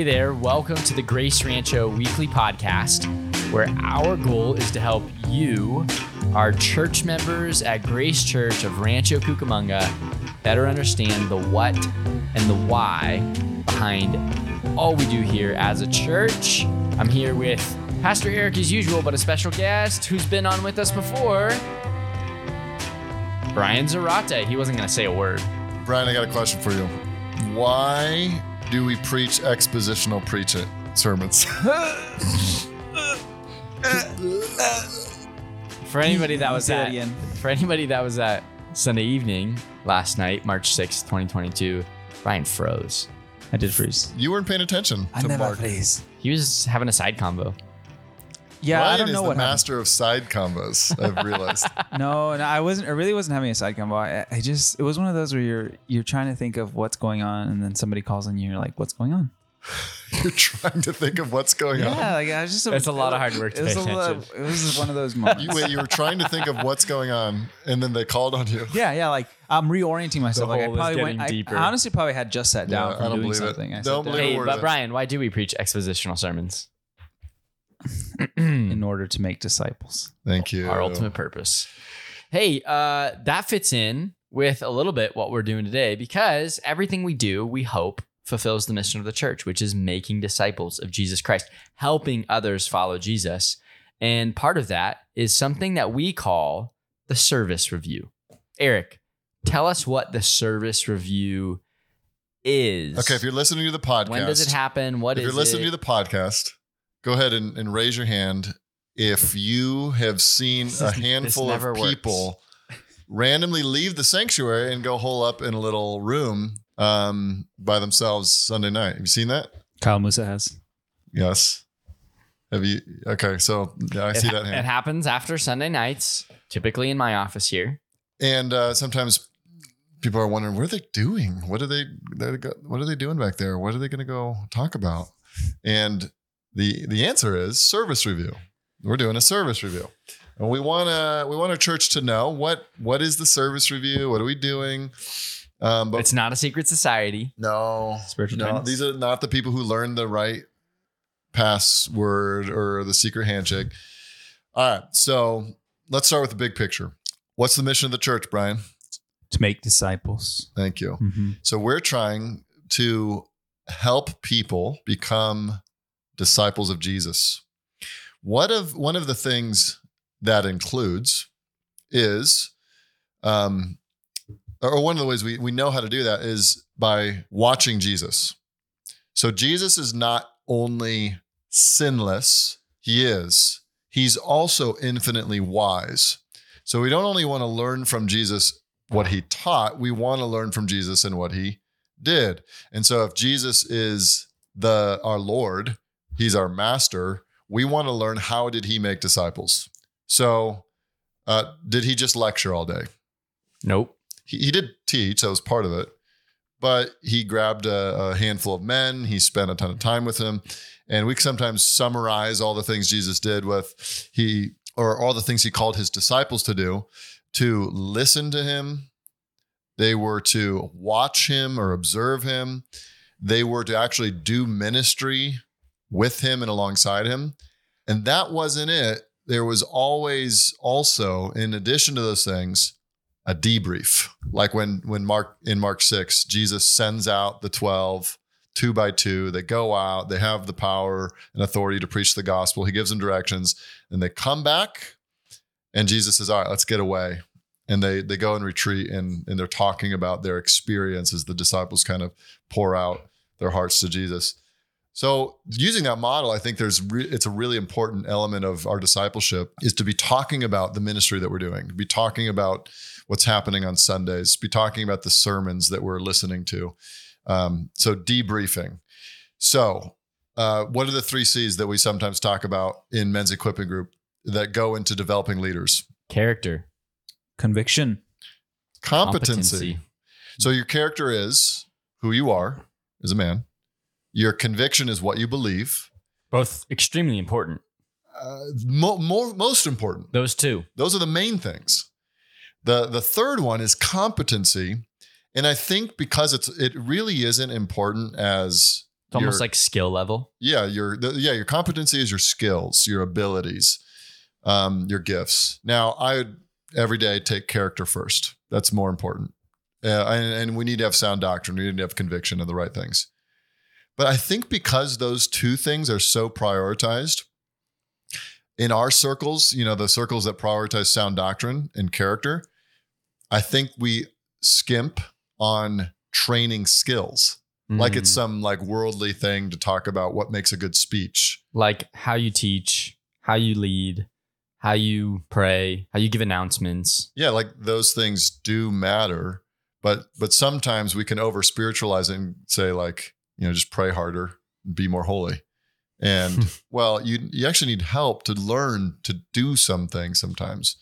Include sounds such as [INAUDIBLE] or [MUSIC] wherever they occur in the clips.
Hey there, welcome to the Grace Rancho Weekly Podcast, where our goal is to help you, our church members at Grace Church of Rancho Cucamonga, better understand the what and the why behind all we do here as a church. I'm here with Pastor Eric as usual, but a special guest who's been on with us before, Brian Zarate. He wasn't going to say a word. Brian, I got a question for you. Why do we preach expositional preach it sermons? [LAUGHS] For anybody that was at for anybody that was at Sunday evening last night, March 6th, 2022, Brian froze. I did freeze. you weren't paying attention I to never Mark. freeze. He was having a side combo. Yeah, Brian I don't is know the what happened. master of side combos. I've [LAUGHS] realized. No, no, I wasn't. I really wasn't having a side combo. I, I just it was one of those where you're you're trying to think of what's going on, and then somebody calls on you. and You're like, what's going on? [LAUGHS] You're trying to think of what's going on. Yeah, like I was just. It's a lot of hard work to it was pay a lot- it was one of those moments. You, wait, you were trying to think of what's going on, and then they called on you. yeah, yeah. Like I'm reorienting myself. Like I hole is probably went. getting I, deeper. I honestly probably had just sat down Yeah, I from don't doing believe it. something. I Don't sat down believe Hey, word but. Brian, why do we preach expositional sermons? In order to make disciples. Thank you. Our ultimate purpose. Hey, uh, that fits in with a little bit what we're doing today because everything we do, we hope, fulfills the mission of the church, which is making disciples of Jesus Christ, helping others follow Jesus. And part of that is something that we call the service review. Eric, tell us what the service review is. Okay, if you're listening to the podcast, when does it happen? What if is you're listening it? to the podcast, go ahead and, and raise your hand if you have seen [LAUGHS] This a handful never of works. people [LAUGHS] randomly leave the sanctuary and go hole up in a little room um, by themselves Sunday night. Have you seen that? Kyle Musa has. Yes. Have you? Okay, so yeah, I it, see that hand. it happens after Sunday nights, typically in my office here. And uh, sometimes people are wondering, what are they doing? What are they? What are they doing back there? What are they going to go talk about? And the the answer is service review. We're doing a service review, and we want to we want our church to know what what is the service review? What are we doing? Um, but It's not a secret society. no, Spiritual no, guidance. these are not the people who learned the right password or the secret handshake. All right, so let's start with the big picture. What's the mission of the church, Brian? To make disciples. Thank you. Mm-hmm. So we're trying to help people become disciples of Jesus. What of one of the things that includes is um or one of the ways we, we know how to do that is by watching Jesus. So Jesus is not only sinless, he is, he's also infinitely wise. So we don't only want to learn from Jesus what he taught, we want to learn from Jesus and what he did. And so if Jesus is the our Lord, he's our master, we want to learn how did he make disciples. So uh, did he just lecture all day? Nope. he, he did teach, that was part of it, but he grabbed a, a handful of men. He spent a ton of time with them. And we sometimes summarize all the things Jesus did with he or all the things he called his disciples to do to listen to him. They were to watch him or observe him. They were to actually do ministry with him and alongside him. And that wasn't it. There was always also, in addition to those things, a debrief. Like when when mark in mark 6 jesus sends out the 12 two by two. They go out. They have the power and authority to preach the gospel. He gives them directions. And they come back and jesus says all right let's get away. And they they go and retreat and and they're talking about their experience as the disciples kind of pour out their hearts to jesus so using that model i think there's re- it's a really important element of our discipleship is to be talking about the ministry that we're doing be talking about what's happening on Sundays, be talking about the sermons that we're listening to. Um, so debriefing. So, uh, what are the three C's that we sometimes talk about in men's equipping group that go into developing leaders? Character. Conviction. Competency. So your character is who you are as a man. Your conviction is what you believe. Both extremely important. Uh, mo- more, most important. Those two. Those are the main things. The the third one is competency. And I think because it's it really isn't important as It's almost like skill level. yeah, your the, yeah, your competency is your skills, your abilities, um, your gifts. Now, I would every day take character first. That's more important. Uh, and, and we need to have sound doctrine. We need to have conviction of the right things. But I think because those two things are so prioritized in our circles, you know, the circles that prioritize sound doctrine and character, I think we skimp on training skills. Like it's Mm. some like worldly thing to talk about what makes a good speech. like how you teach, how you lead, how you pray, how you give announcements. Yeah, like those things do matter, but but sometimes we can over spiritualize and say like, you know, just pray harder, be more holy. And [LAUGHS] well, you you actually need help to learn to do some things sometimes.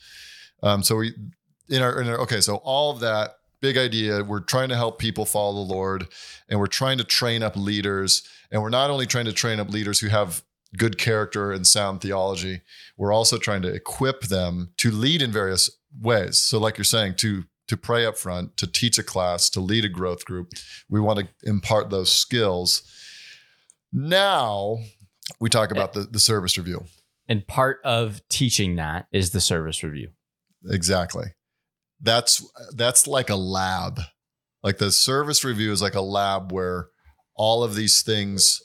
Um, so we in our, in our okay, so all of that big idea, we're trying to help people follow the Lord, and we're trying to train up leaders, and we're not only trying to train up leaders who have good character and sound theology, we're also trying to equip them to lead in various ways. So, like you're saying, to to pray up front, to teach a class, to lead a growth group, we want to impart those skills. Now we talk about the, the service review. And part of teaching that is the service review. Exactly. That's that's like a lab. Like the service review is like a lab where all of these things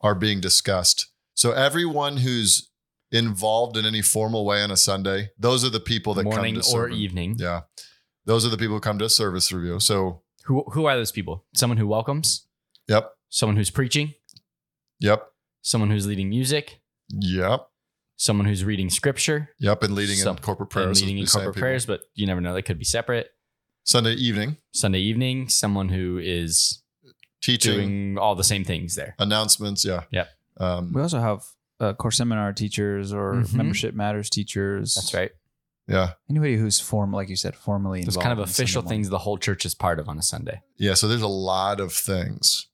are being discussed. So everyone who's involved in any formal way on a Sunday, those are the people that Morning come to or serve- evening. Yeah. Those are the people who come to a service review. So, Who who are those people? Someone who welcomes, yep. someone who's preaching, Yep. someone who's leading music, Yep. someone who's reading scripture, Yep. And leading Some- in corporate and prayers. leading in the same corporate people. prayers, but you never know. They could be separate. Sunday evening, Sunday evening, someone who is teaching, doing all the same things there. announcements. Yeah. Yep. Um, We also have uh, core seminar teachers or Mhm. membership matters teachers. That's right. Yeah. Anybody who's form, like you said, formally Those involved. kind of in official Sunday morning. things the whole church is part of on a Sunday. Yeah, so there's a lot of things.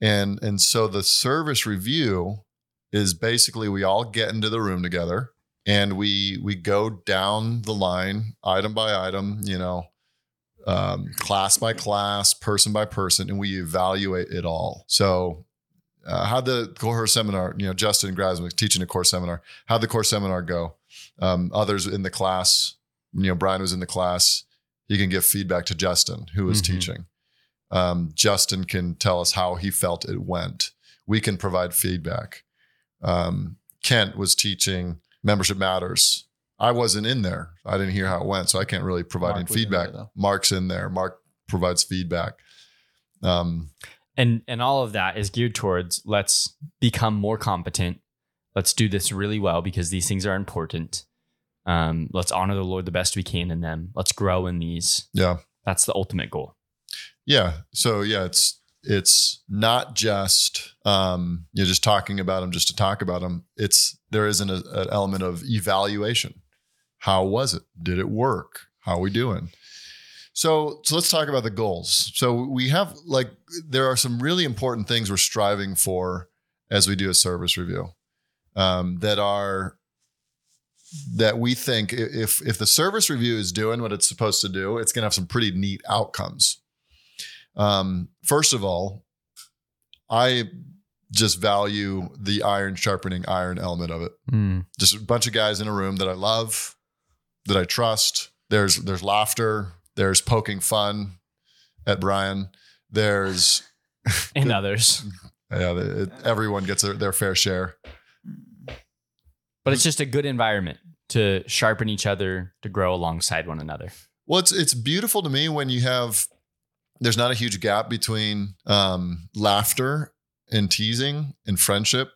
And and so the service review is basically we all get into the room together and we we go down the line item by item, you know, um, class by class, person by person, and we evaluate it all. So uh, how'd the core seminar, you know, Justin Grasmick teaching a core seminar, how'd the core seminar go? Um, others in the class, you know, Brian was in the class. He can give feedback to Justin, who is was Mhm. teaching. Um, Justin can tell us how he felt it went. We can provide feedback. Um, Kent was teaching Membership Matters. I wasn't in there. I didn't hear how it went, so I can't really provide Mark any was in feedback. there. Mark's in there. Mark provides feedback. Um, And and all of that is geared towards let's become more competent. Let's do this really well because these things are important. Um, let's honor the Lord the best we can in them. Let's grow in these. yeah. That's the ultimate goal. Yeah. So yeah, it's it's not just um, you're just talking about them just to talk about them. It's there is an, an element of evaluation. How was it? Did it work? How are we doing? So so let's talk about the goals. So we have like there are some really important things we're striving for as we do a service review um, that are that we think if if the service review is doing what it's supposed to do, it's going to have some pretty neat outcomes. Um, first of all, I just value the iron sharpening iron element of it. Just a bunch of guys in a room that I love, that I trust. There's there's laughter. There's poking fun at Brian. There's [LAUGHS] And others. [LAUGHS] yeah, it, everyone gets their, their fair share. But it's just a good environment to sharpen each other, to grow alongside one another. Well, it's it's beautiful to me when you have there's not a huge gap between um, laughter and teasing and friendship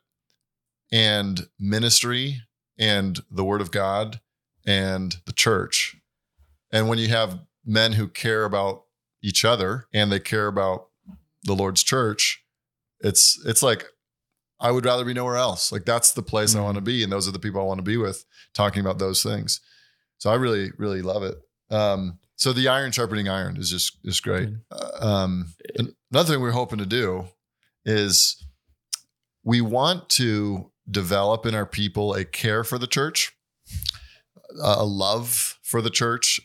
and ministry and the word of God and the church. And when you have men who care about each other and they care about the Lord's church, it's it's like I would rather be nowhere else. Like that's the place I Mhm. want to be and those are the people I want to be with talking about those things. So I really really love it. Um, so the iron sharpening iron is just is great. Uh, um, another thing we're hoping to do is we want to develop in our people a care for the church, a love for the church,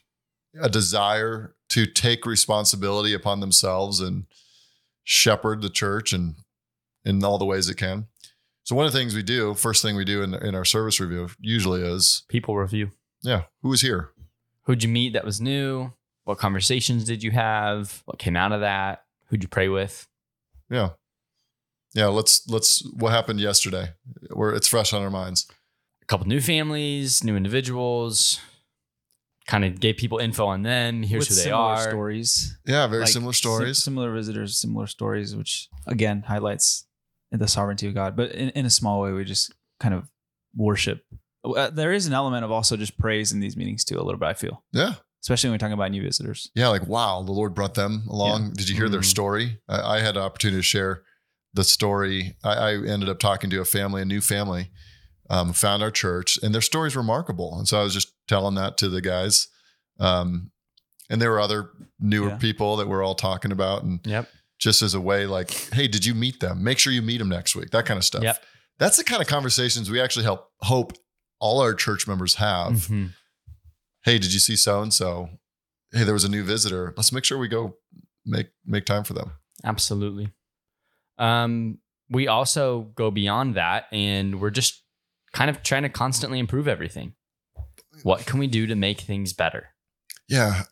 a desire to take responsibility upon themselves and shepherd the church and in all the ways it can. So one of the things we do, first thing we do in, in our service review usually is, People review. yeah, who was here? Who'd you meet that was new? What conversations did you have? What came out of that? Who'd you pray with? Yeah. Yeah, let's let's what happened yesterday. Where it's fresh on our minds. A couple new families, new individuals. Kind of gave people info on them. Here's With who they similar are. Stories. Yeah, very Like, similar sim- stories. similar visitors, similar stories, which again highlights the sovereignty of God. But in, in a small way, we just kind of worship. Uh, there is an element of also just praise in these meetings too, a little bit. I feel, yeah. especially when we're talking about new visitors. Yeah, like wow, the Lord brought them along. Did you hear their Mhm. story? I, I had an opportunity to share the story. I, I ended up talking to a family, a new family, um, found our church, and their story is remarkable. And so I was just telling that to the guys. Um, and there were other newer Yeah. people that we're all talking about, and Yep. Just as a way, like, hey, did you meet them? Make sure you meet them next week. That kind of stuff. Yep. That's the kind of conversations we actually help hope all our church members have Mhm. hey, did you see so and so? Hey, there was a new visitor. Let's make sure we go make make time for them. Absolutely. Um, we also go beyond that and we're just kind of trying to constantly improve everything. What can we do to make things better? Yeah,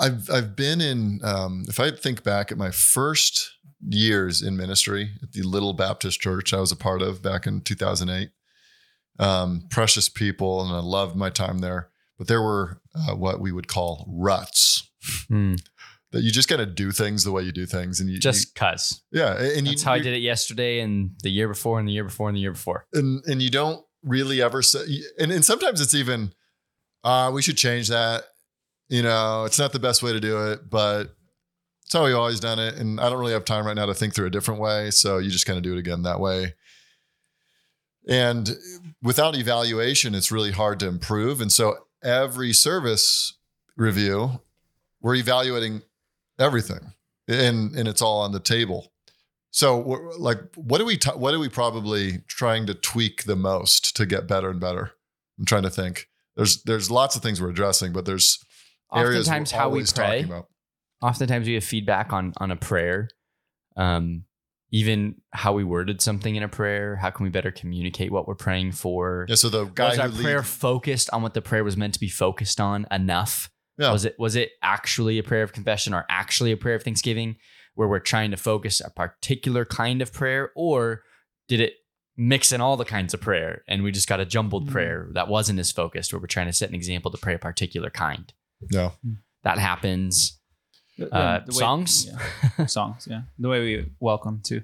I've I've been in. Um, if I think back at my first years in ministry at the Little Baptist Church I was a part of back in 2008, um, precious people, and I loved my time there. But there were uh, what we would call ruts. That you just got to do things the way you do things, and you Just cuz. yeah, and you That's how I did it yesterday and the year before and the year before and the year before. and and you don't really ever say and, and sometimes it's even uh we should change that you know it's not the best way to do it but it's how we've always done it. And i don't really have time right now to think through a different way. So you just kind of do it again that way. And without evaluation it's really hard to improve. And so every service review we're evaluating everything and and it's all on the table. So, like, what do we ta- what are we probably trying to tweak the most to get better and better? I'm trying to think. There's there's lots of things we're addressing, but there's Oftentimes we're how we pray. Oftentimes we have feedback on on a prayer. Um even how we worded something in a prayer, how can we better communicate what we're praying for? Yeah. So the guy was our leads, prayer focused on what the prayer was meant to be focused on enough? Yeah. Was it was it actually a prayer of confession or actually a prayer of thanksgiving where we're trying to focus a particular kind of prayer or did it mix in all the kinds of prayer and we just got a jumbled Mm. prayer that wasn't as focused where we're trying to set an example to pray a particular kind. Yeah. That happens. The- Uh, the way- songs? yeah. songs, yeah. The way we welcome too.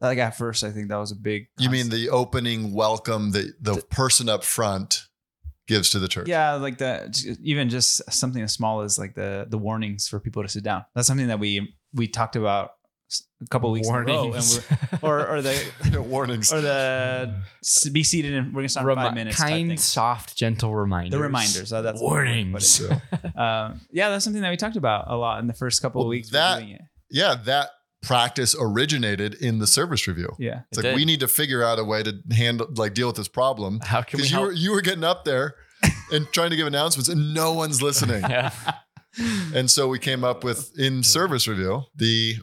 Like at first, I think that was a big. You mean the opening welcome that the person up front gives to the church? Yeah, like the even just something as small as like the the warnings for people to sit down. That's something that we we talked about a couple weeks Warnings. ago, and we're, [LAUGHS] or or the [LAUGHS] Warnings. or the be seated and we're gonna start in Remi- five minutes. kind, soft, gentle reminders. The reminders. So that's warnings. [LAUGHS] Um, yeah, that's something that we talked about a lot in the first couple Well, of weeks. that- doing it. yeah, that practice originated in the service review. Yeah, It's It like did. we need to figure out a way to handle like deal with this problem. How can we Because you were you were getting up there and trying to give announcements and no one's listening. yeah. And so we came up with in service review the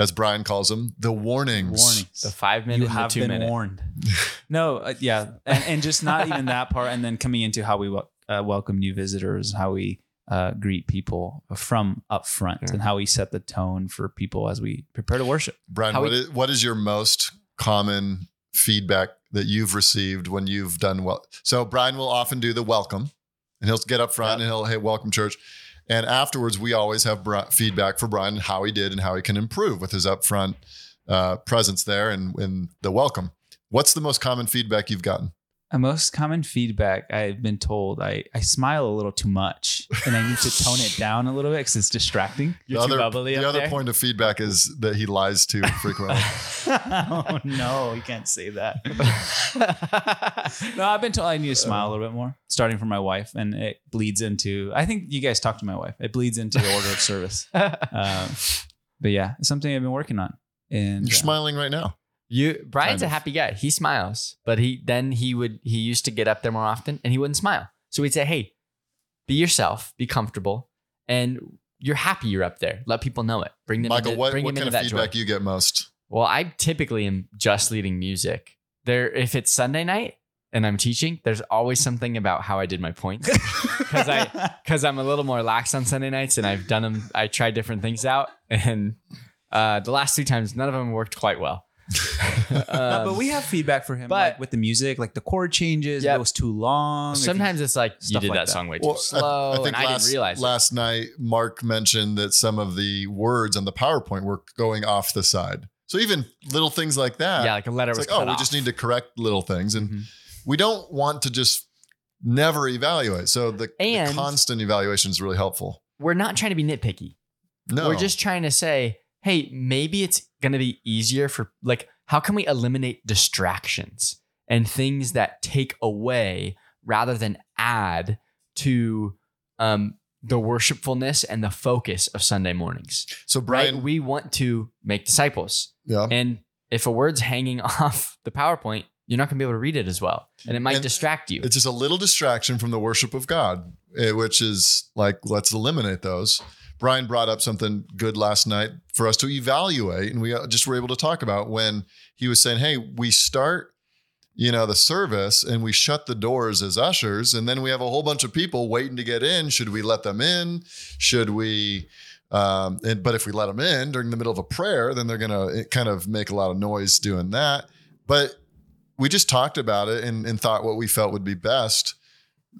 as Brian calls them the warnings. warnings. The five minute you and the have two been minute. warned. [LAUGHS] no, uh, yeah, and, and just not even that part, and then coming into how we wel- uh, welcome new visitors, how we uh, greet people from up front, Yeah. and how we set the tone for people as we prepare to worship. Brian, How what we- is, what is your most common feedback that you've received when you've done well? So Brian will often do the welcome, and he'll get up front and he'll hey welcome church, and afterwards we always have Bri- feedback for Brian and how he did and how he can improve with his upfront uh, presence there and in the welcome. What's the most common feedback you've gotten? A most common feedback I've been told I, I smile a little too much, and I need to tone it down a little bit because it's distracting. You're the other, the other point of feedback is that he lies too frequently. [LAUGHS] oh no, you can't say that. no, I've been told I need to smile a little bit more, starting from my wife, and it bleeds into. I think you guys talked to my wife. It bleeds into the order of service. Um, [LAUGHS] but yeah, it's something I've been working on. And You're uh, smiling right now. You Brian's Kind a happy guy. He smiles, but he then he would he used to get up there more often and he wouldn't smile. So we'd say, "Hey, be yourself, be comfortable, and you're happy you're up there. Let people know it. Bring them Michael, into, what, bring what them kind of feedback joy." you get most? Well, I typically am just leading music. There, if it's Sunday night and I'm teaching, there's always something about how I did my points [LAUGHS] because I because I'm a little more lax on Sunday nights and I've done them. I tried different things out, and uh, the last two times, none of them worked quite well. Uh, but Um, we have feedback for him, but- like with the music, like the chord changes, Yep. it was too long. if you- sometimes it's like you stuff did like that, that. song way Well, too slow, and I last, didn't realize. it. last night Mark mentioned that some of the words on the PowerPoint were going off the side. So even little things like that. Yeah, like a letter it's was like, oh, cut we just need to correct little things. And Mhm. we don't want to just never evaluate. So the, the constant evaluation is really helpful. We're not trying to be nitpicky. No. We're just trying to say, hey, maybe it's going to be easier for, like, how can we eliminate distractions and things that take away rather than add to um, the worshipfulness and the focus of Sunday mornings? so Right? Brian, We want to make disciples. yeah. And if a word's hanging [LAUGHS] off the PowerPoint, you're not going to be able to read it as well. And it might And distract you. It's just a little distraction from the worship of God, eh, which is like, let's eliminate those. Brian brought up something good last night for us to evaluate, and we uh, just were able to talk about when he was saying, "Hey, we start, you know, the service and we shut the doors as ushers, and then we have a whole bunch of people waiting to get in. Should we let them in? Should we?" Um, and but if we let them in during the middle of a prayer, then they're gonna kind of make a lot of noise doing that. But we just talked about it and, and thought what we felt would be best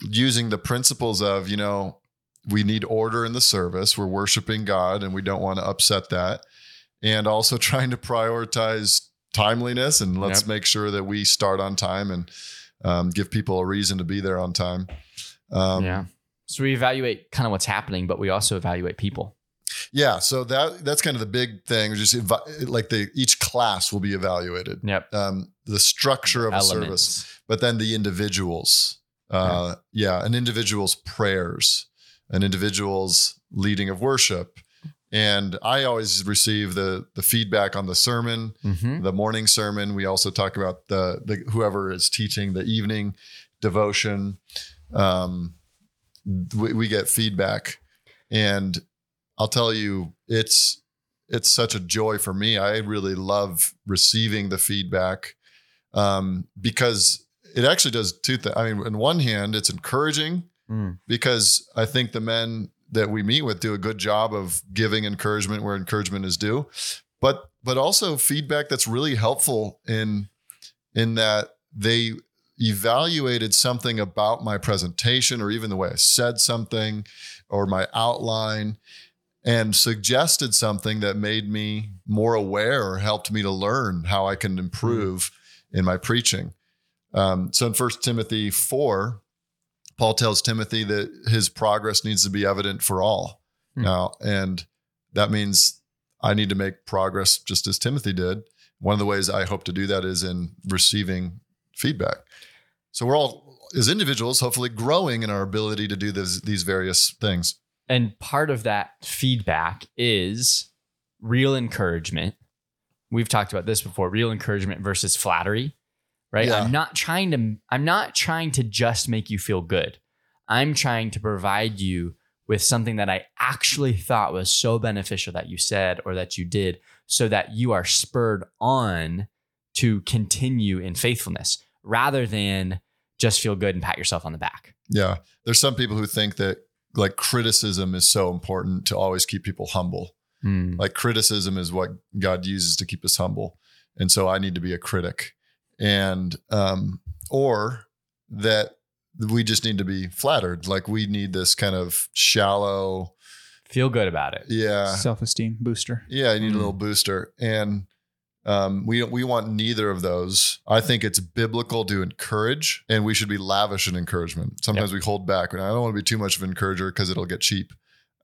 using the principles of, you know, we need order in the service. We're worshiping God and we don't want to upset that. And also [LAUGHS] trying to prioritize timeliness and let's Yep. make sure that we start on time and um, give people a reason to be there on time. Um, yeah. So we evaluate kind of what's happening, but we also evaluate people. yeah. So that that's kind of the big thing. Just evi- like the each class will be evaluated. Yep. Um, the structure of a service. But then the individuals uh yeah an individual's prayers an individual's leading of worship. And i always receive the the feedback on the sermon Mm-hmm. the morning sermon. We also talk about the, the whoever is teaching the evening devotion. Um we, we get feedback. And i'll tell you it's it's such a joy for me. I really love receiving the feedback um because it actually does two things i mean on one hand it's encouraging Mm. because i think the men that we meet with do a good job of giving encouragement where encouragement is due but but also feedback that's really helpful in in that they evaluated something about my presentation or even the way I said something or my outline and suggested something that made me more aware or helped me to learn how I can improve in my preaching. Um, so in First Timothy 4, Paul tells Timothy that his progress needs to be evident for all. Hmm. Now, and that means I need to make progress just as Timothy did. One of the ways I hope to do that is in receiving feedback. So we're all, as individuals, hopefully growing in our ability to do this, these various things. And part of that feedback is real encouragement. We've talked about this before, real encouragement versus flattery, right? Yeah. I'm not trying to I'm not trying to just make you feel good. I'm trying to provide you with something that I actually thought was so beneficial that you said or that you did so that you are spurred on to continue in faithfulness rather than just feel good and pat yourself on the back. Yeah. There's some people who think that like criticism is so important to always keep people humble. Hmm. Like criticism is what God uses to keep us humble. And so I need to be a critic. And um or that we just need to be flattered. Like we need this kind of shallow, Feel good about it. yeah. Self esteem booster. Yeah, you need Mm. a little booster. And um, we we want neither of those. I think it's biblical to encourage, and we should be lavish in encouragement. Sometimes we hold back. And I don't want to be too much of an encourager because it'll get cheap.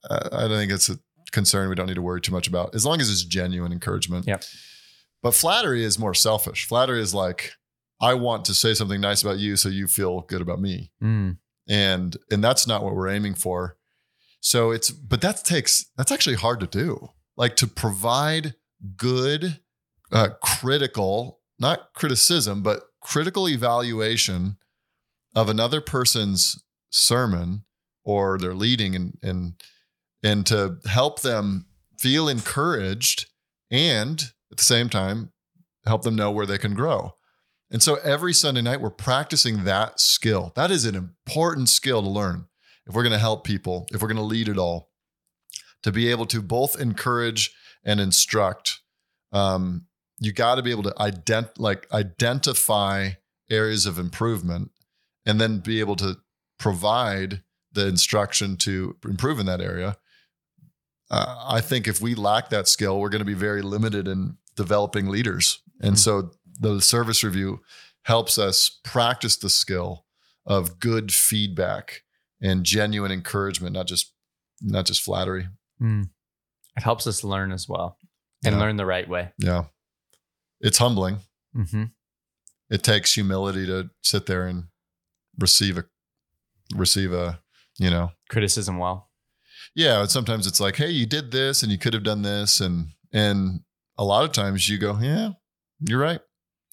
Uh, I don't think it's a concern we don't need to worry too much about, as long as it's genuine encouragement. Yep. But flattery is more selfish. Flattery is like, I want to say something nice about you, so you feel good about me Hmm. and and that's not what we're aiming for so it's but that takes that's actually hard to do like to provide good uh, critical not criticism but critical evaluation of another person's sermon or their leading and and and to help them feel encouraged and at the same time, help them know where they can grow. And so every Sunday night, we're practicing that skill. That is an important skill to learn if we're going to help people, if we're going to lead it all, to be able to both encourage and instruct. Um, you got to be able to ident- like identify areas of improvement and then be able to provide the instruction to improve in that area. Uh, I think if we lack that skill, we're going to be very limited in developing leaders. And Mhm. so the service review helps us practice the skill of good feedback and genuine encouragement, not just not just flattery. It helps us learn as well and Yeah. learn the right way. Yeah. It's humbling. Mm-hmm. It takes humility to sit there and receive a receive a, you know, Criticism well. yeah and sometimes it's like hey you did this and you could have done this and and a lot of times you go yeah you're right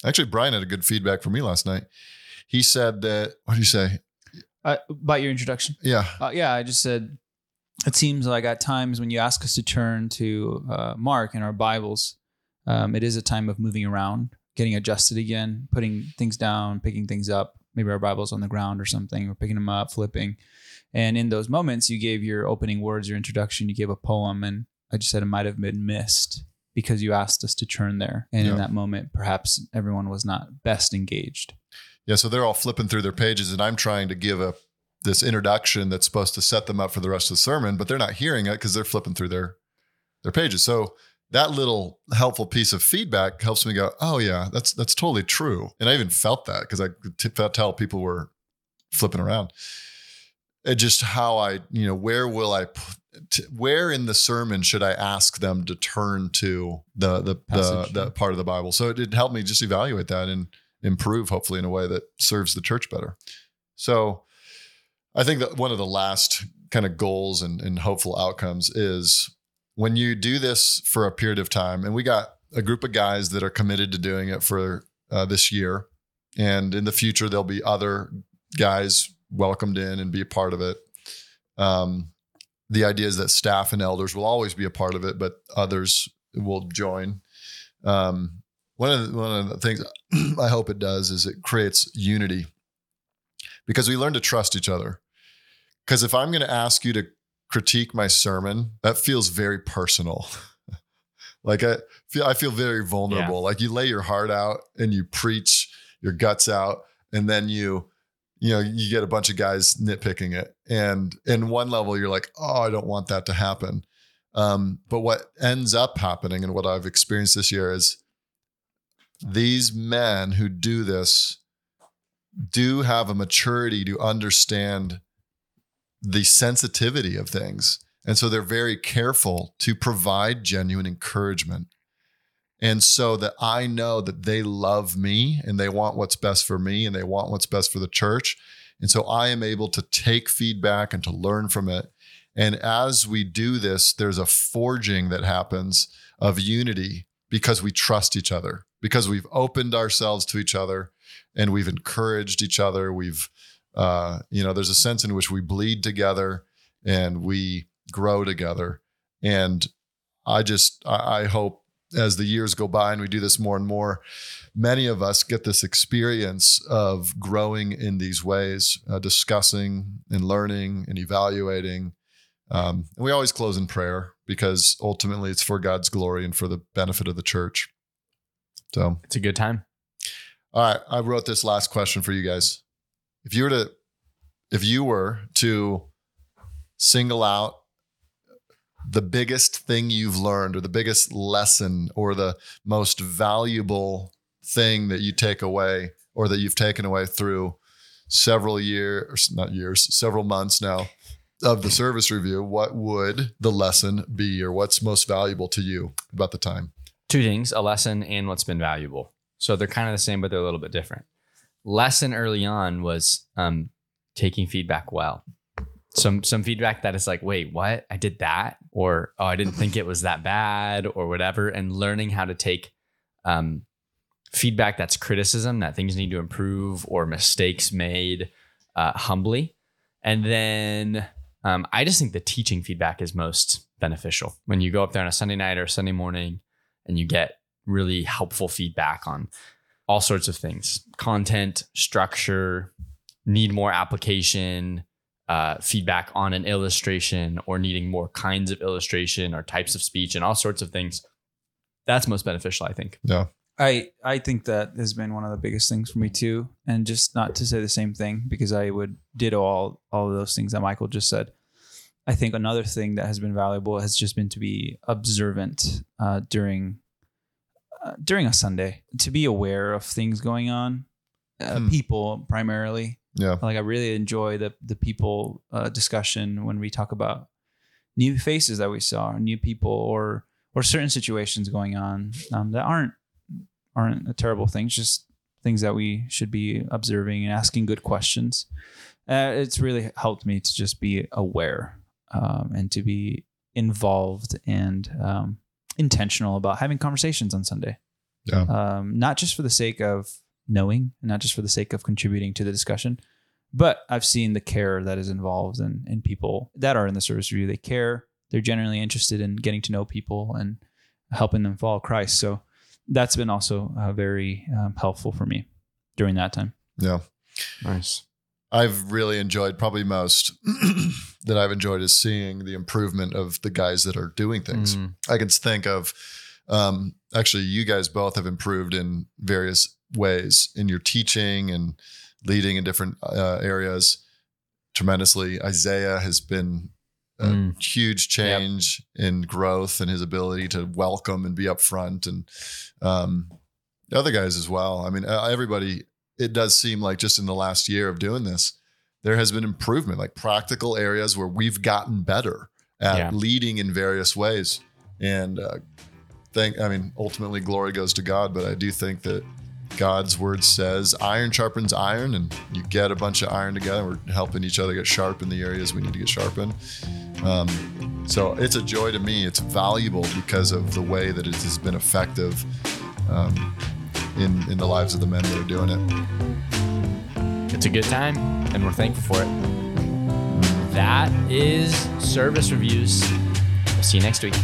actually brian had a good feedback for me last night he said that what did you say Uh, about your introduction. yeah Uh, yeah, I just said it seems like at times when you ask us to turn to uh, Mark in our Bibles, um, it is a time of moving around, getting adjusted again, putting things down, picking things up. Maybe our Bible's on the ground or something, or picking them up, flipping. And in those moments, you gave your opening words, your introduction, you gave a poem, and I just said it might have been missed because you asked us to turn there. And Yeah. in that moment, perhaps everyone was not best engaged. yeah so they're all flipping through their pages and i'm trying to give a this introduction that's supposed to set them up for the rest of the sermon but they're not hearing it because they're flipping through their their pages so that little helpful piece of feedback helps me go oh yeah that's that's totally true and i even felt that because i could t- tell people were flipping around it just how i you know where will i put t- where in the sermon should i ask them to turn to the the the, Passage, the part of the bible? So it did help me just evaluate that and improve hopefully in a way that serves the church better. So i think that one of the last kind of goals and, and hopeful outcomes is when you do this for a period of time and we got a group of guys that are committed to doing it for uh, this year and in the future there'll be other guys welcomed in and be a part of it. Um, the idea is that staff and elders will always be a part of it but others will join um, one of the, one of the things [CLEARS THROAT] I hope it does is it creates unity because we learn to trust each other. Because if I'm going to ask you to critique my sermon, that feels very personal. [LAUGHS] like I feel, I feel very vulnerable. Like you lay your heart out and you preach your guts out, and then you, you know, you get a bunch of guys nitpicking it, and in one level you're like, oh, I don't want that to happen. Um, but what ends up happening, and what I've experienced this year is these men who do this do have a maturity to understand the sensitivity of things. And so they're very careful to provide genuine encouragement. And so that I know that they love me and they want what's best for me and they want what's best for the church. And so I am able to take feedback and to learn from it. And as we do this, there's a forging that happens of unity because we trust each other, because we've opened ourselves to each other and we've encouraged each other. We've, uh, you know, there's a sense in which we bleed together and we grow together. And I just, I, I hope as the years go by and we do this more and more, many of us get this experience of growing in these ways, uh, discussing and learning and evaluating. Um, and we always close in prayer because ultimately it's for God's glory and for the benefit of the church. So, It's a good time. all right, I wrote this last question for you guys. If you were to, if you were to single out the biggest thing you've learned or the biggest lesson or the most valuable thing that you take away or that you've taken away through several years, not years, several months now of the service review, what would the lesson be or what's most valuable to you about the time? Two things a lesson and what's been valuable. So they're kind of the same, but they're a little bit different. Lesson early on was um, taking feedback well. Some some feedback that is like, wait, what? I did that, or oh, I didn't think it was that bad, or whatever, and learning how to take um, feedback that's criticism that things need to improve or mistakes made uh, humbly, and then um, I just think the teaching feedback is most beneficial. When you go up there on a Sunday night or Sunday morning and you get really helpful feedback on all sorts of things. Content, structure, need more application, uh, feedback on an illustration, or needing more kinds of illustration or types of speech and all sorts of things. That's most beneficial, I think. Yeah. I I think that has been one of the biggest things for me too, and just not to say the same thing because I would ditto all all of those things that Michael just said. I think another thing that has been valuable has just been to be observant uh, during uh, during a Sunday, to be aware of things going on, uh, Hmm. people primarily. Yeah. Like I really enjoy the the people uh, discussion when we talk about new faces that we saw, or new people, or or certain situations going on um, that aren't aren't a terrible things, just things that we should be observing and asking good questions. Uh, it's really helped me to just be aware um, and to be involved and um, intentional about having conversations on Sunday. Yeah. Um, not just for the sake of knowing, not just for the sake of contributing to the discussion, but I've seen the care that is involved in, in people that are in the service review. They care. They're generally interested in getting to know people and helping them follow Christ. So that's been also uh, very um, helpful for me during that time. Yeah. Nice. I've really enjoyed probably most [CLEARS THROAT] that I've enjoyed is seeing the improvement of the guys that are doing things. Mm. I can think of um, actually you guys both have improved in various ways in your teaching and leading in different uh, areas tremendously. Isaiah has been a Mm. huge change in growth and his ability to welcome and be upfront and um, the other guys as well. I mean, everybody, it does seem like just in the last year of doing this, there has been improvement, like practical areas where we've gotten better at Yeah. leading in various ways. And uh, thank, I mean, ultimately glory goes to God, but I do think that God's word says iron sharpens iron, and you get a bunch of iron together. We're helping each other get sharp in the areas we need to get sharp in. Um, so it's a joy to me. It's valuable because of the way that it has been effective um, in in the lives of the men that are doing it. It's a good time, and we're thankful for it. That is service reviews. We'll see you next week.